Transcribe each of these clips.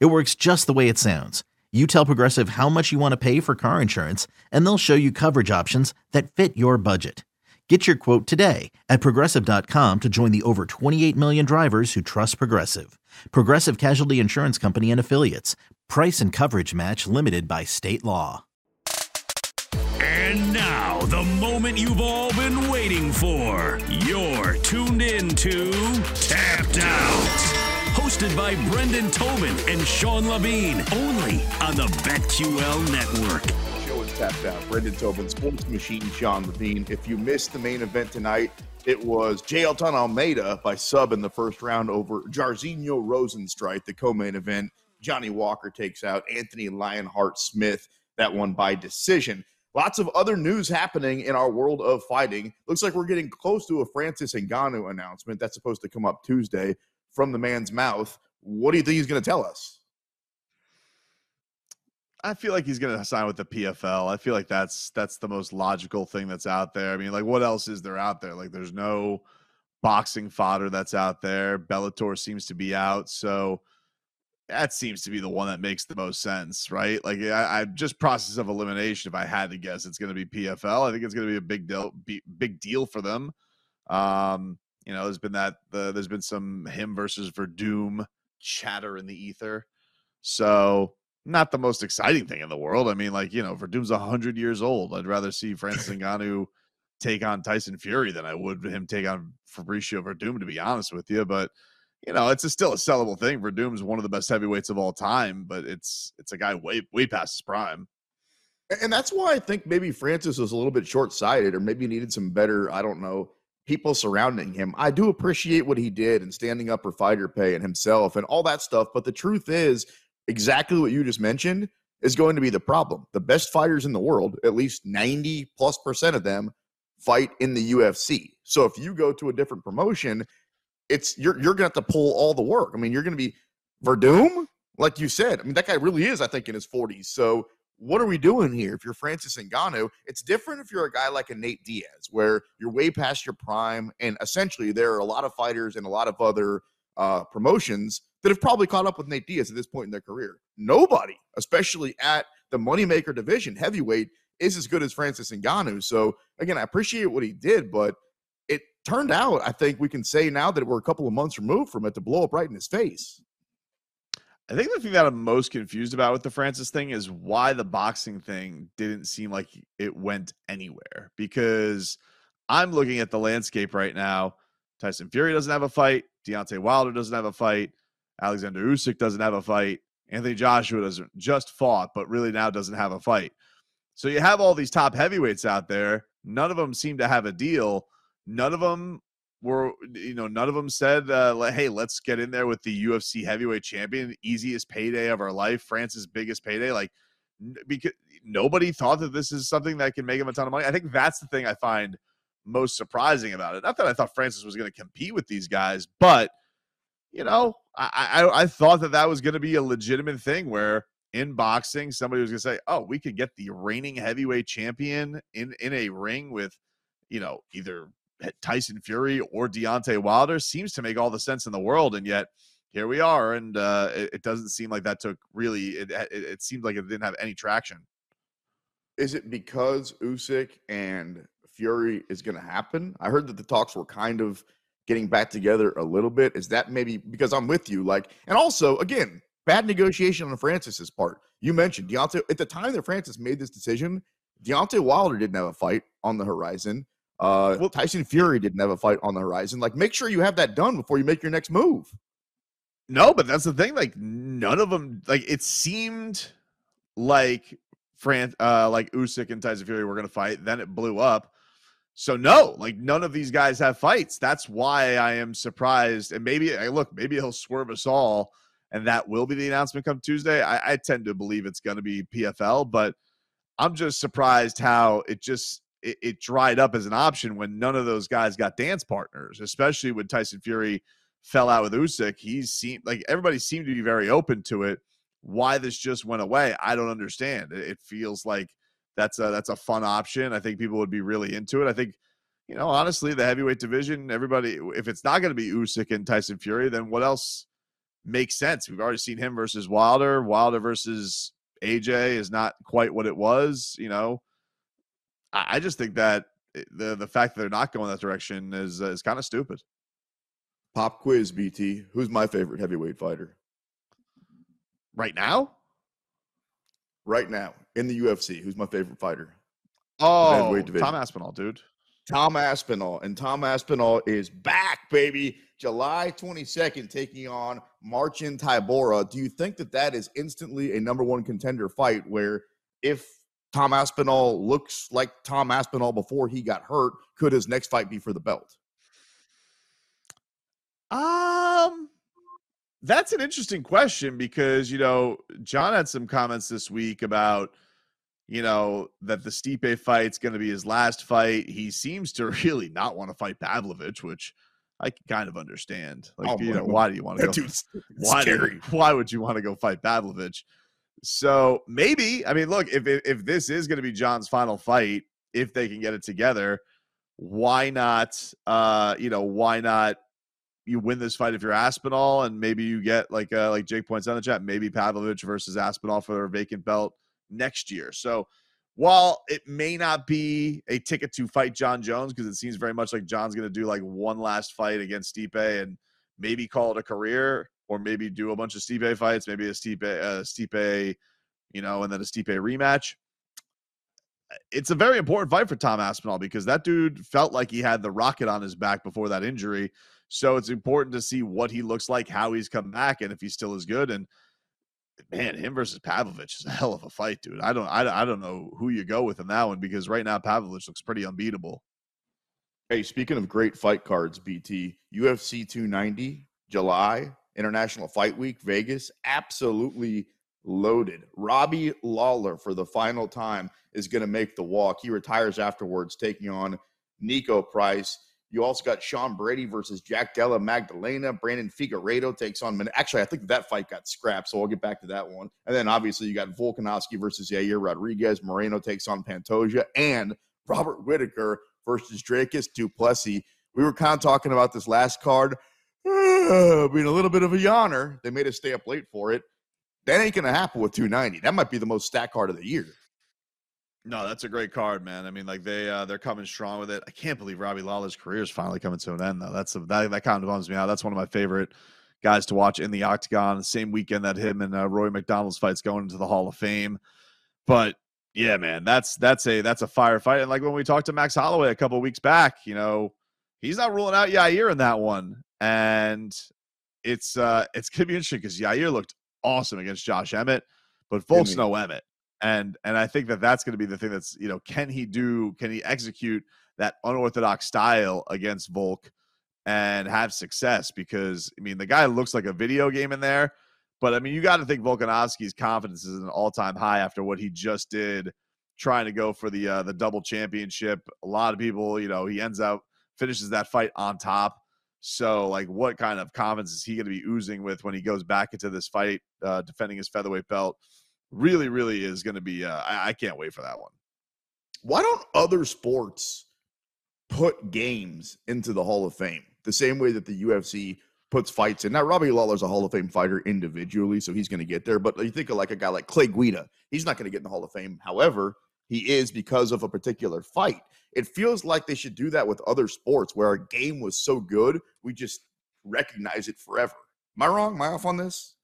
It works just the way it sounds. You tell Progressive how much you want to pay for car insurance, and they'll show you coverage options that fit your budget. Get your quote today at progressive.com to join the over 28 million drivers who trust Progressive. Progressive Casualty Insurance Company and Affiliates. Price and coverage match limited by state law. And now, the moment you've all been waiting for. You're tuned in to Tapped Out. Hosted by Brendan Tobin and Sean Levine, only on the BetQL network. Show is tapped out. Brendan Tobin, Sports Machine, Sean Levine. If you missed the main event tonight, it was J. Almeida by sub in the first round over Jairzinho Rozenstruik, the co-main event. Johnny Walker takes out Anthony Lionheart Smith, that one by decision. Lots of other news happening in our world of fighting. Looks like we're getting close to a Francis Ngannou announcement that's supposed to come up Tuesday from the man's mouth. What do you think he's going to tell us? I feel like he's going to sign with the PFL. I feel like that's that's the most logical thing that's out there. I mean, like what else is there out there? Like there's no boxing fodder that's out there. Bellator seems to be out, so that seems to be the one that makes the most sense, right? Like I, I just process of elimination. If I had to guess, it's going to be PFL. I think it's going to be a big deal, big deal for them. Um, you know, there's been that the, there's been some him versus Werdum chatter in the ether. So not the most exciting thing in the world. I mean, like you know, Werdum's hundred years old. I'd rather see Francis Ngannou take on Tyson Fury than I would him take on Fabricio Werdum. To be honest with you, but you know, it's a, still a sellable thing. Werdum's one of the best heavyweights of all time, but it's it's a guy way way past his prime. And that's why I think maybe Francis was a little bit short sighted, or maybe needed some better. I don't know people surrounding him. I do appreciate what he did and standing up for fighter pay and himself and all that stuff. But the truth is, exactly what you just mentioned is going to be the problem. The best fighters in the world, at least 90 plus percent of them, fight in the UFC. So if you go to a different promotion, it's you're you're gonna have to pull all the work. I mean, you're gonna be Werdum, like you said. I mean, that guy really is, I think, in his 40s. So what are we doing here? If you're Francis Ngannou, it's different if you're a guy like a Nate Diaz, where you're way past your prime, and essentially there are a lot of fighters and a lot of other uh, promotions that have probably caught up with Nate Diaz at this point in their career. Nobody, especially at the moneymaker division, heavyweight, is as good as Francis Ngannou. So again, I appreciate what he did, but it turned out, I think we can say now that we're a couple of months removed from it to blow up right in his face. I think the thing that I'm most confused about with the Francis thing is why the boxing thing didn't seem like it went anywhere. Because I'm looking at the landscape right now. Tyson Fury doesn't have a fight. Deontay Wilder doesn't have a fight. Alexander Usyk doesn't have a fight. Anthony Joshua doesn't just fought, but really now doesn't have a fight. So you have all these top heavyweights out there. None of them seem to have a deal. None of them were you know none of them said uh, hey let's get in there with the ufc heavyweight champion easiest payday of our life france's biggest payday like because nobody thought that this is something that can make him a ton of money. I think that's the thing i find most surprising about it. Not that i thought francis was going to compete with these guys but you know i i, I thought that that was going to be a legitimate thing where in boxing somebody was going to say oh we could get the reigning heavyweight champion in in a ring with you know either Tyson Fury or Deontay Wilder seems to make all the sense in the world, and yet here we are, and uh, it, it, doesn't seem like that took really. It, it, it seemed like it didn't have any traction. Is it because Usyk and Fury is going to happen? I heard that the talks were kind of getting back together a little bit. Is that maybe because I'm with you? Like, and also again, bad negotiation on Francis's part. You mentioned Deontay at the time that Francis made this decision. Deontay Wilder didn't have a fight on the horizon. Uh, well, Tyson Fury didn't have a fight on the horizon. Like, make sure you have that done before you make your next move. No, but that's the thing. Like, none of them. Like, it seemed like Fran, uh, like Usyk and Tyson Fury were going to fight. Then it blew up. So no, like none of these guys have fights. That's why I am surprised. And maybe, look, maybe he'll swerve us all and that will be the announcement come Tuesday, I, I tend to believe it's going to be PFL. But I'm just surprised how it just it, it, dried up as an option when none of those guys got dance partners, especially when Tyson Fury fell out with Usyk. He seemed like everybody seemed to be very open to it. Why this just went away, I don't understand. It, it feels like that's a that's a fun option. I think people would be really into it. I think you know, honestly, the heavyweight division, everybody, if it's not going to be Usyk and Tyson Fury, then what else makes sense? We've already seen him versus Wilder. Wilder versus AJ is not quite what it was. You know, I, I just think that the the fact that they're not going that direction is uh, is kind of stupid. Pop quiz, BT. Who's my favorite heavyweight fighter? Right now? Right now in the UFC, who's my favorite fighter? Oh, Tom Aspinall, dude. Tom Aspinall. And Tom Aspinall is back, baby. July 22nd, taking on Marcin Tybura. Do you think that that is instantly a number one contender fight where if Tom Aspinall looks like Tom Aspinall before he got hurt, could his next fight be for the belt? Um, that's an interesting question because, you know, Jon had some comments this week about – you know, that the Stipe fight's going to be his last fight. He seems to really not want to fight Pavlovich, which I can kind of understand. Like, oh, you know, why do you want to go? why, why would you want to go fight Pavlovich? So maybe, I mean, look, if, if, this is going to be Jon's final fight, if they can get it together, why not, uh, you know, why not you win this fight if you're Aspinall and maybe you get like, uh, like Jake points out in the chat, maybe Pavlovich versus Aspinall for a vacant belt next year. So while it may not be a ticket to fight Jon Jones, because it seems very much like Jon's going to do like one last fight against Stipe and maybe call it a career, or maybe do a bunch of Stipe fights, maybe a Stipe, uh, Stipe, you know, and then a Stipe rematch. It's a very important fight for Tom Aspinall because that dude felt like he had the rocket on his back before that injury. So it's important to see what he looks like, how he's come back, and if he's still as good. And man, him versus Pavlovich is a hell of a fight, dude. I don't, I, I don't know who you go with in that one because right now Pavlovich looks pretty unbeatable. Hey, speaking of great fight cards, BT UFC 290 July International Fight Week Vegas absolutely loaded. Robbie Lawler for the final time is going to make the walk. He retires afterwards, taking on Niko Price. You also got Sean Brady versus Jack Della Maddalena. Brandon Figueiredo takes on. Actually, I think that fight got scrapped, so I'll get back to that one. And then obviously you got Volkanovski versus Yair Rodriguez. Moreno takes on Pantoja, and Robert Whitaker versus Dricus Du Plessis. We were kind of talking about this last card being a little bit of a yawner. They made us stay up late for it. That ain't going to happen with 290. That might be the most stacked card of the year. No, that's a great card, man. I mean, like they uh, they're coming strong with it. I can't believe Robbie Lawler's career is finally coming to an end, though. That's a, that that kind of bums me out. That's one of my favorite guys to watch in the octagon. The same weekend that him and uh, Rory MacDonald's fights going into the Hall of Fame. But yeah, man, that's that's a that's a firefight. And like when we talked to Max Holloway a couple weeks back, you know, he's not ruling out Yair in that one, and it's uh it's gonna be interesting because Yair looked awesome against Josh Emmett, but folks know Emmett and and I think that that's going to be the thing that's you know can he do can he execute that unorthodox style against Volk and have success because I mean the guy looks like a video game in there, but I mean you got to think Volkanovski's confidence is an all time high after what he just did trying to go for the uh, the double championship. A lot of people you know he ends up finishes that fight on top. So, like, what kind of confidence is he going to be oozing with when he goes back into this fight, uh, defending his featherweight belt? really, really is going to be. Uh, I, I can't wait for that one. Why don't other sports put games into the Hall of Fame the same way that the UFC puts fights in? Now, Robbie Lawler's a Hall of Fame fighter individually, so he's going to get there. But you think of like a guy like Clay Guida, he's not going to get in the Hall of Fame. However, he is because of a particular fight. It feels like they should do that with other sports where a game was so good, we just recognize it forever. Am I wrong? Am I off on this?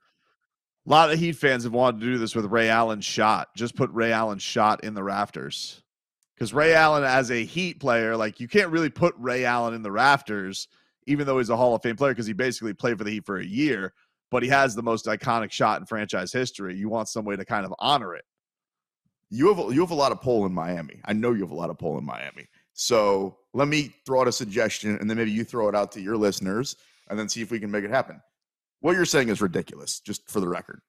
A lot of Heat fans have wanted to do this with Ray Allen's shot. Just put Ray Allen's shot in the rafters. Because Ray Allen, as a Heat player, like you can't really put Ray Allen in the rafters, even though he's a Hall of Fame player, because he basically played for the Heat for a year, but he has the most iconic shot in franchise history. You want some way to kind of honor it. You have you have a lot of pull in Miami. I know you have a lot of pull in Miami. So let me throw out a suggestion, and then maybe you throw it out to your listeners, and then see if we can make it happen. What you're saying is ridiculous, just for the record.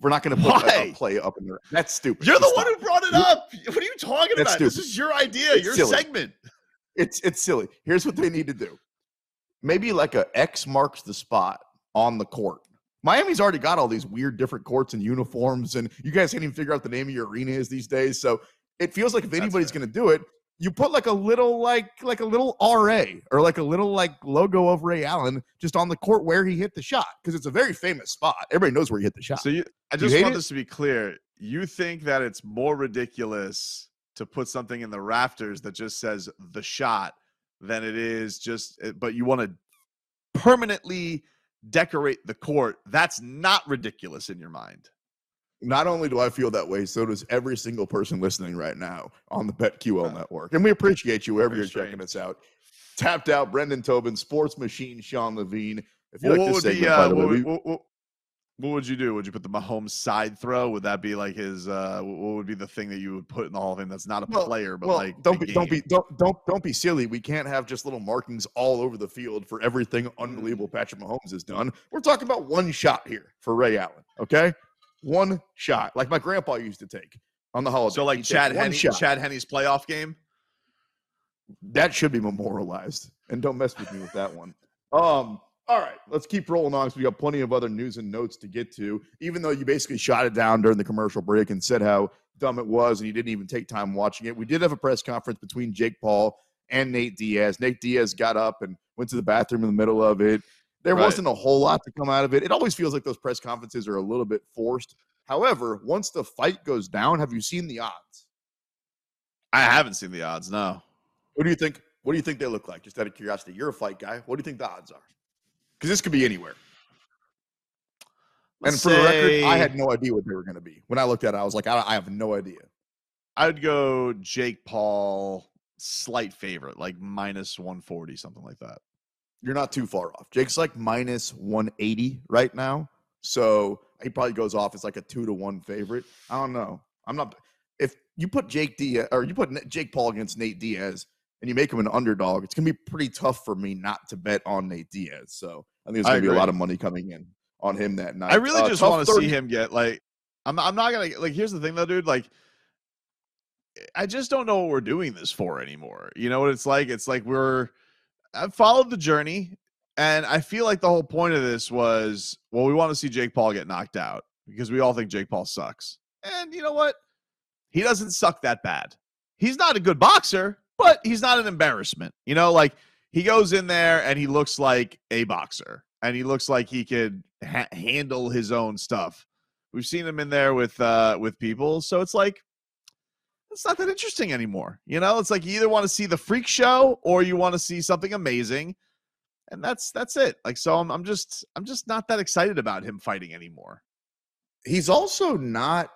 We're not going to put a, a play up in there. That's stupid. You're the Just one who brought it up. What are you talking That's about? This is your idea, It's your silly. segment. It's it's silly. Here's what they need to do. Maybe like a X marks the spot on the court. Miami's already got all these weird different courts and uniforms, and you guys can't even figure out the name of your arena is these days. So it feels like if anybody's going to do it, you put like a little like like a little RA or like a little like logo of Ray Allen just on the court where he hit the shot because it's a very famous spot. Everybody knows where he hit the shot. So you, I just hate want it? this to be clear. You think that it's more ridiculous to put something in the rafters that just says the shot than it is just, uh, but you want to permanently decorate the court. That's not ridiculous in your mind. Not only do I feel that way, so does every single person listening right now on the BetQL Uh, network. And we appreciate you wherever very you're checking us out. Tapped out, Brendan Tobin, Sports Machine, Sean Levine. If you What like would this be, segment, by uh, the way, what, we- what, what, would you do? Would you put the Mahomes side throw? Would that be like his? uh What would be the thing that you would put in the Hall of Fame? That's not a Well- player, but well, like don't be, don't be, don't, don't, don't be silly. We can't have just little markings all over the field for everything unbelievable Patrick Mahomes has done. We're talking about one shot here for Ray Allen. Okay, one shot, like my grandpa used to take on the holiday. So like He'd Chad Henne. Chad Henne's playoff game. that should be memorialized. And don't mess with me with that one. Um, all right, let's keep rolling on because we got plenty of other news and notes to get to. Even though you basically shot it down during the commercial break and said how dumb it was, and you didn't even take time watching it, we did have a press conference between Jake Paul and Nate Diaz. Nate Diaz got up and went to the bathroom in the middle of it. There Right. wasn't a whole lot to come out of it. It always feels like those press conferences are a little bit forced. However, once the fight goes down, have you seen the odds? I haven't seen the odds. No. What do you think? What do you think they look like? Just out of curiosity, you're a fight guy. What do you think the odds are? Because this could be anywhere. and Let's for the record, I had no idea what they were going to be. When I looked at it, I was like, I, I have no idea. I would go Jake Paul, slight favorite, like minus 140, something like that. You're not too far off. Jake's like minus 180 right now, so he probably goes off as like a two to one favorite. I don't know. I'm not. If you put Jake Diaz or you put Jake Paul against Nate Diaz and you make him an underdog, it's gonna be pretty tough for me not to bet on Nate Diaz. So I think there's gonna be a lot of money coming in on him that night. I really Uh, just want to see him get like. I'm. I'm not gonna like. Here's the thing, though, dude. Like, I just don't know what we're doing this for anymore. You know what it's like? It's like we're. I've followed the journey, and I feel like the whole point of this was, well, we want to see Jake Paul get knocked out because we all think Jake Paul sucks. And you know what? He doesn't suck that bad. He's not a good boxer, but he's not an embarrassment. You know, like he goes in there and he looks like a boxer and he looks like he could ha- handle his own stuff. We've seen him in there with uh with people, so it's like it's not that interesting anymore. You know, it's like you either want to see the freak show or you want to see something amazing. And that's that's it. Like so I'm I'm just I'm just not that excited about him fighting anymore. he's also not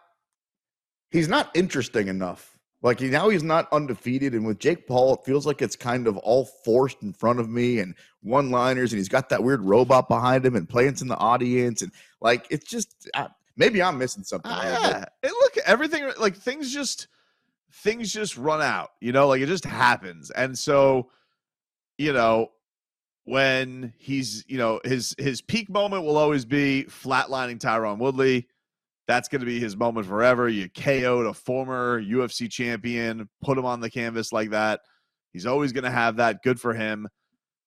he's not interesting enough. Like now he's not undefeated, and with Jake Paul, it feels like it's kind of all forced in front of me and one liners, and he's got that weird robot behind him and plants in the audience, and like it's just uh, maybe I'm missing something. Ah, on it, look, everything like things just things just run out, you know, like it just happens. And so, you know, when he's, you know, his his peak moment will always be flatlining Tyron Woodley. That's going to be his moment forever. You KO'd a former UFC champion, put him on the canvas like that. He's always going to have that. Good for him.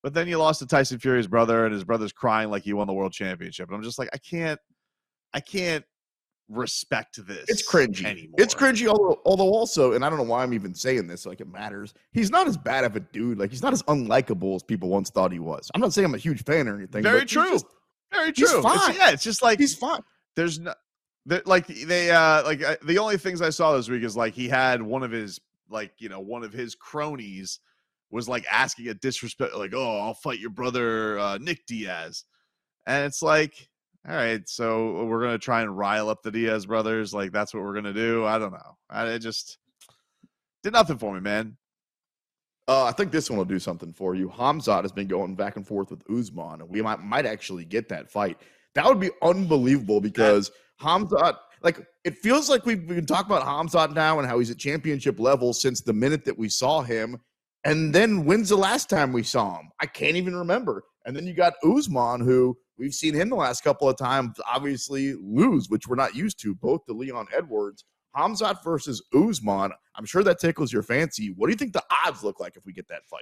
But then you lost to Tyson Fury's brother, and his brother's crying like he won the world championship. And I'm just like, I can't, I can't respect this. it's cringy. anymore. It's cringy, although, although also, and I don't know why I'm even saying this, like it matters. He's not as bad of a dude. Like he's not as unlikable as people once thought he was. I'm not saying I'm a huge fan or anything. Very true. just- Very he's true. It's- yeah, it's just like he's fine. there's no there, like they uh like uh, the only things I saw this week is like he had one of his like you know one of his cronies was like asking a disrespect like oh I'll fight your brother uh, Nick Diaz and it's like all right so we're gonna try and rile up the Diaz brothers like that's what we're gonna do I don't know I it just did nothing for me man Uh, I think this one will do something for you. Hamzat has been going back and forth with Usman, and we might might actually get that fight. That would be unbelievable because Hamzat, like, it feels like we've been talking about Hamzat now and how he's at championship level since the minute that we saw him. And then when's the last time we saw him? I can't even remember. And then you got Usman, who we've seen him the last couple of times obviously lose, which we're not used to, both to Leon Edwards. Hamzat versus Usman. I'm sure that tickles your fancy. What do you think the odds look like if we get that fight?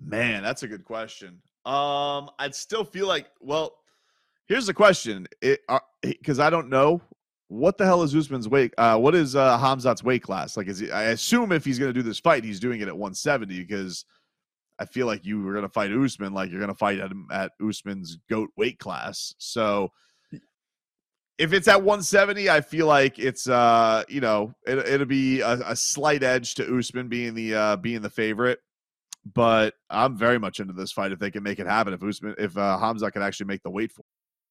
Man, that's a good question. Um, I'd still feel like, well, here's the question. Because I don't know what the hell is Usman's weight? Uh, what is uh, Hamzat's weight class? Like, is he, I assume if he's going to do this fight, he's doing it at 170 because I feel like you were going to fight Usman like you're going to fight at, at Usman's goat weight class. So if it's at 170, I feel like it's uh, you know, it, it'll be a, a slight edge to Usman being the uh, being the favorite but I'm very much into this fight if they can make it happen. If Usman, if uh, Hamza can actually make the weight for.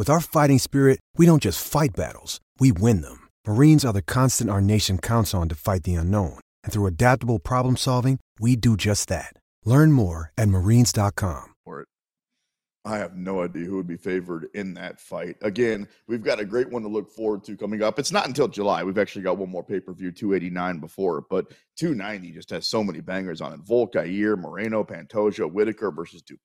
With our fighting spirit, we don't just fight battles, we win them. Marines are the constant our nation counts on to fight the unknown. And through adaptable problem solving, we do just that. Learn more at marines.com. I have no idea who would be favored in that fight. Again, we've got a great one to look forward to coming up. It's not until July. We've actually got one more pay per view, 289 before, but 290 just has so many bangers on it. Volkair, Moreno, Pantoja, Whitaker versus Du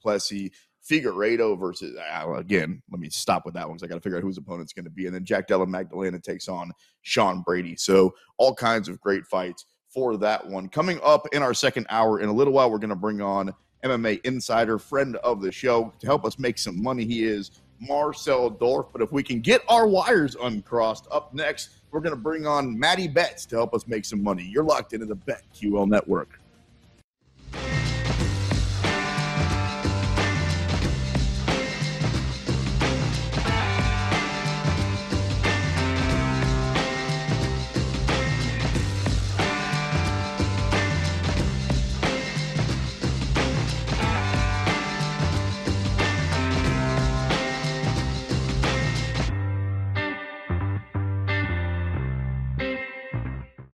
Plessis, Figueiredo versus again. Let me stop with that one because I got to figure out whose opponent's going to be, and then Jack Della Maddalena takes on Sean Brady. So all kinds of great fights for that one coming up in our second hour. In a little while, we're going to bring on MMA insider, friend of the show, to help us make some money. He is Marcel Dorff. But if we can get our wires uncrossed, up next, we're going to bring on Maddie Betts to help us make some money. You're locked into the BetQL network.